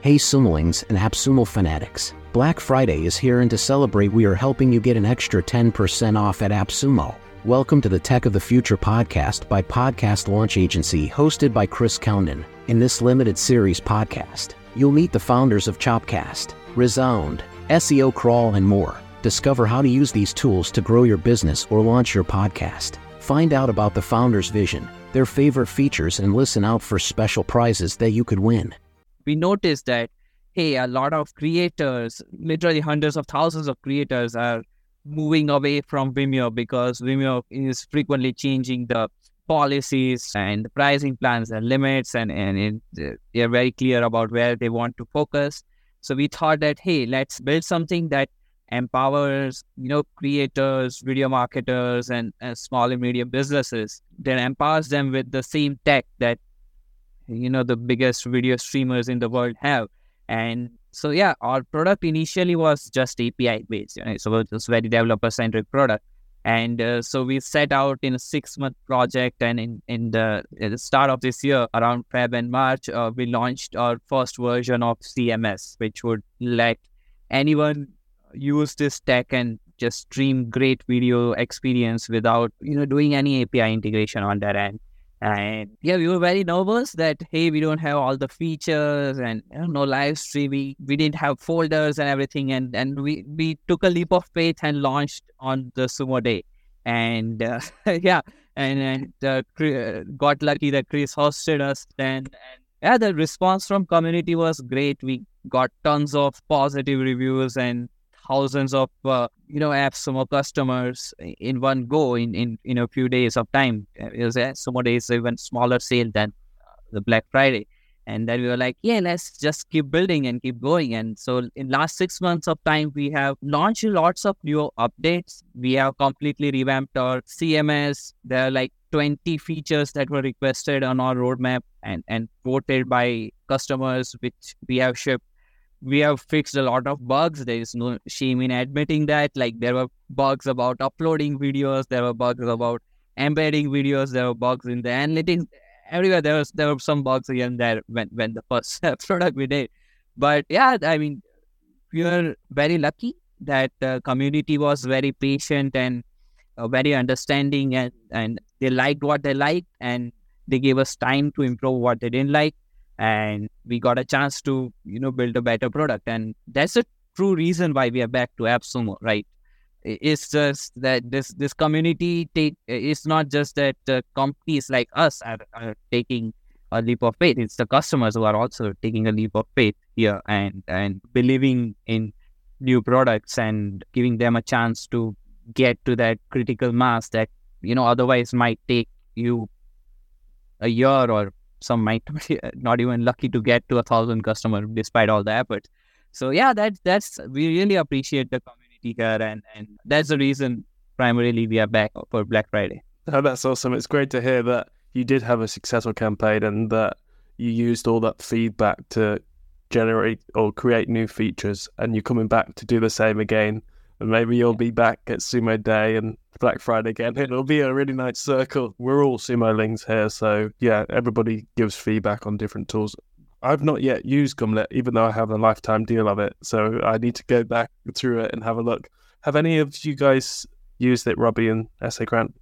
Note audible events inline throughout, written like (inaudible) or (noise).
Hey Sumolings and AppSumo fanatics. Black Friday is here and to celebrate we are helping you get an extra 10% off at AppSumo. Welcome to the Tech of the Future podcast by Podcast Launch Agency hosted by Chris Cownden. In this limited series podcast, you'll meet the founders of Chopcast, Resound, SEO Crawl and more. Discover how to use these tools to grow your business or launch your podcast. Find out about the founders' vision, their favorite features and listen out for special prizes that you could win we noticed that hey a lot of creators literally hundreds of thousands of creators are moving away from vimeo because vimeo is frequently changing the policies and the pricing plans and limits and and it, they're very clear about where they want to focus. So we thought that hey let's build something that empowers you know creators video marketers and, and small and medium businesses. That empowers them with the same tech that you know the biggest video streamers in the world have. And so yeah our product initially was just api based you know, so it was very developer centric product. And uh, so we set out in a six month project. And in, in the, the start of this year around feb and march uh, we launched our first version of cms which would let anyone use this tech and just stream great video experience without you know doing any api integration on their end and yeah, we were very nervous that hey, we don't have all the features and you know, no live streaming. We didn't have folders and everything, and and we we took a leap of faith and launched on the Sumo day, and uh, (laughs) yeah, and and uh, got lucky that Chris hosted us. Then and yeah, the response from community was great. We got tons of positive reviews and thousands of uh, you know apps, AppSumo customers in one go in in in a few days of time. It was AppSumo days even smaller sale than uh, the Black Friday. And then we were like, yeah, let's just keep building and keep going. And so in last six months of time, we have launched lots of new updates. We have completely revamped our CMS. There are like 20 features that were requested on our roadmap and, and voted by customers, which we have shipped we have fixed a lot of bugs. There is no shame in admitting that. Like there were bugs about uploading videos, there were bugs about embedding videos, there were bugs in the analytics. Everywhere there was there were some bugs again there when when the first (laughs) product we did. But yeah, I mean, we are very lucky that the community was very patient and uh, very understanding, and and they liked what they liked, and they gave us time to improve what they didn't like and we got a chance to you know build a better product. And that's a true reason why we are back to appsumo right? It's just that this this community take it's not just that uh, companies like us are, are taking a leap of faith. It's the customers who are also taking a leap of faith here and and believing in new products and giving them a chance to get to that critical mass that you know otherwise might take you a year or some might (laughs) uh, not even lucky to get to a thousand customer despite all the efforts. So yeah, that's that's we really appreciate the community here, and and that's the reason primarily we are back for Black Friday. Oh, that's awesome! It's great to hear that you did have a successful campaign and that you used all that feedback to generate or create new features, and you're coming back to do the same again. And maybe you'll be back at Sumo Day and Black Friday again. It'll be a really nice circle. We're all Sumolings here, so yeah, everybody gives feedback on different tools. I've not yet used Gumlet, even though I have a lifetime deal of it. So I need to go back through it and have a look. Have any of you guys used it, Robbie and SA Grant?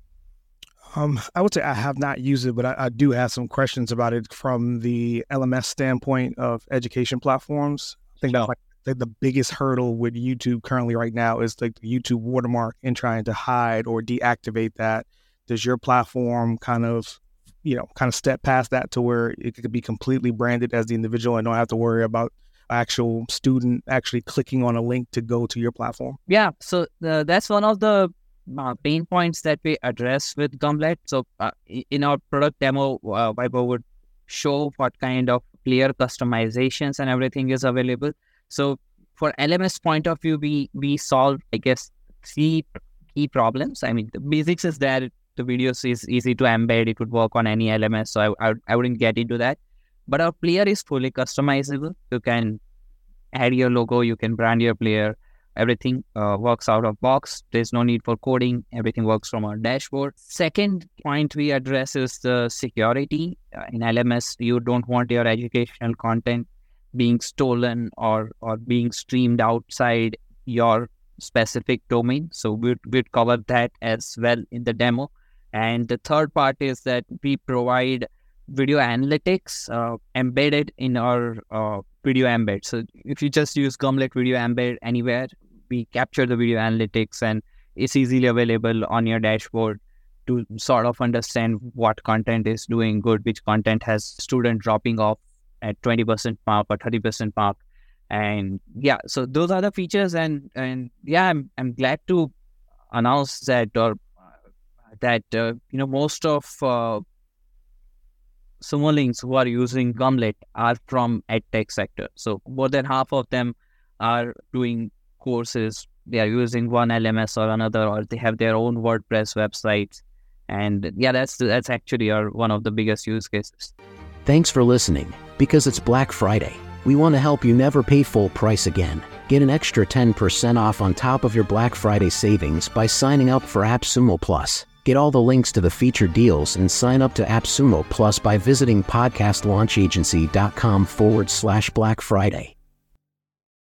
Um, I would say I have not used it, but I, I, do have some questions about it from the LMS standpoint of education platforms. I think that's like the, the biggest hurdle with YouTube currently right now is like the YouTube watermark and trying to hide or deactivate that. Does your platform kind of, you know, kind of step past that to where it could be completely branded as the individual and don't have to worry about actual student actually clicking on a link to go to your platform? Yeah, so that's one of the uh, pain points that we address with Gumlet. So uh, in our product demo, uh, would show what kind of clear customizations and everything is available. So for LMS point of view, we we solve I guess three key problems. I mean, the basics is that the videos is easy to embed. It would work on any LMS, so I, I, I wouldn't get into that. But our player is fully customizable. You can add your logo, you can brand your player. Everything uh, works out of box. There's no need for coding. Everything works from our dashboard. Second point we address is the security. Uh, in LMS, you don't want your educational content being stolen or or being streamed outside your specific domain. So we'd, we'd cover that as well in the demo. And the third part is that we provide video analytics uh, embedded in our uh, video embed. So if you just use Gumlet Video Embed anywhere, we capture the video analytics and it's easily available on your dashboard to sort of understand what content is doing good, which content has student dropping off at 20% mark or 30% mark. And yeah, so those are the features. And, and yeah, I'm, I'm glad to announce that or uh, that, uh, you know, most of uh, Sumolings who are using Gumlet are from edtech sector. So more than half of them are doing courses. They are using one LMS or another, or they have their own WordPress websites. And yeah, that's that's actually our one of the biggest use cases. Thanks for listening. Because it's Black Friday, we want to help you never pay full price again. Get an extra 10% off on top of your Black Friday savings by signing up for AppSumo Plus. Get all the links to the featured deals and sign up to AppSumo Plus by visiting podcastlaunchagency.com forward slash Black Friday.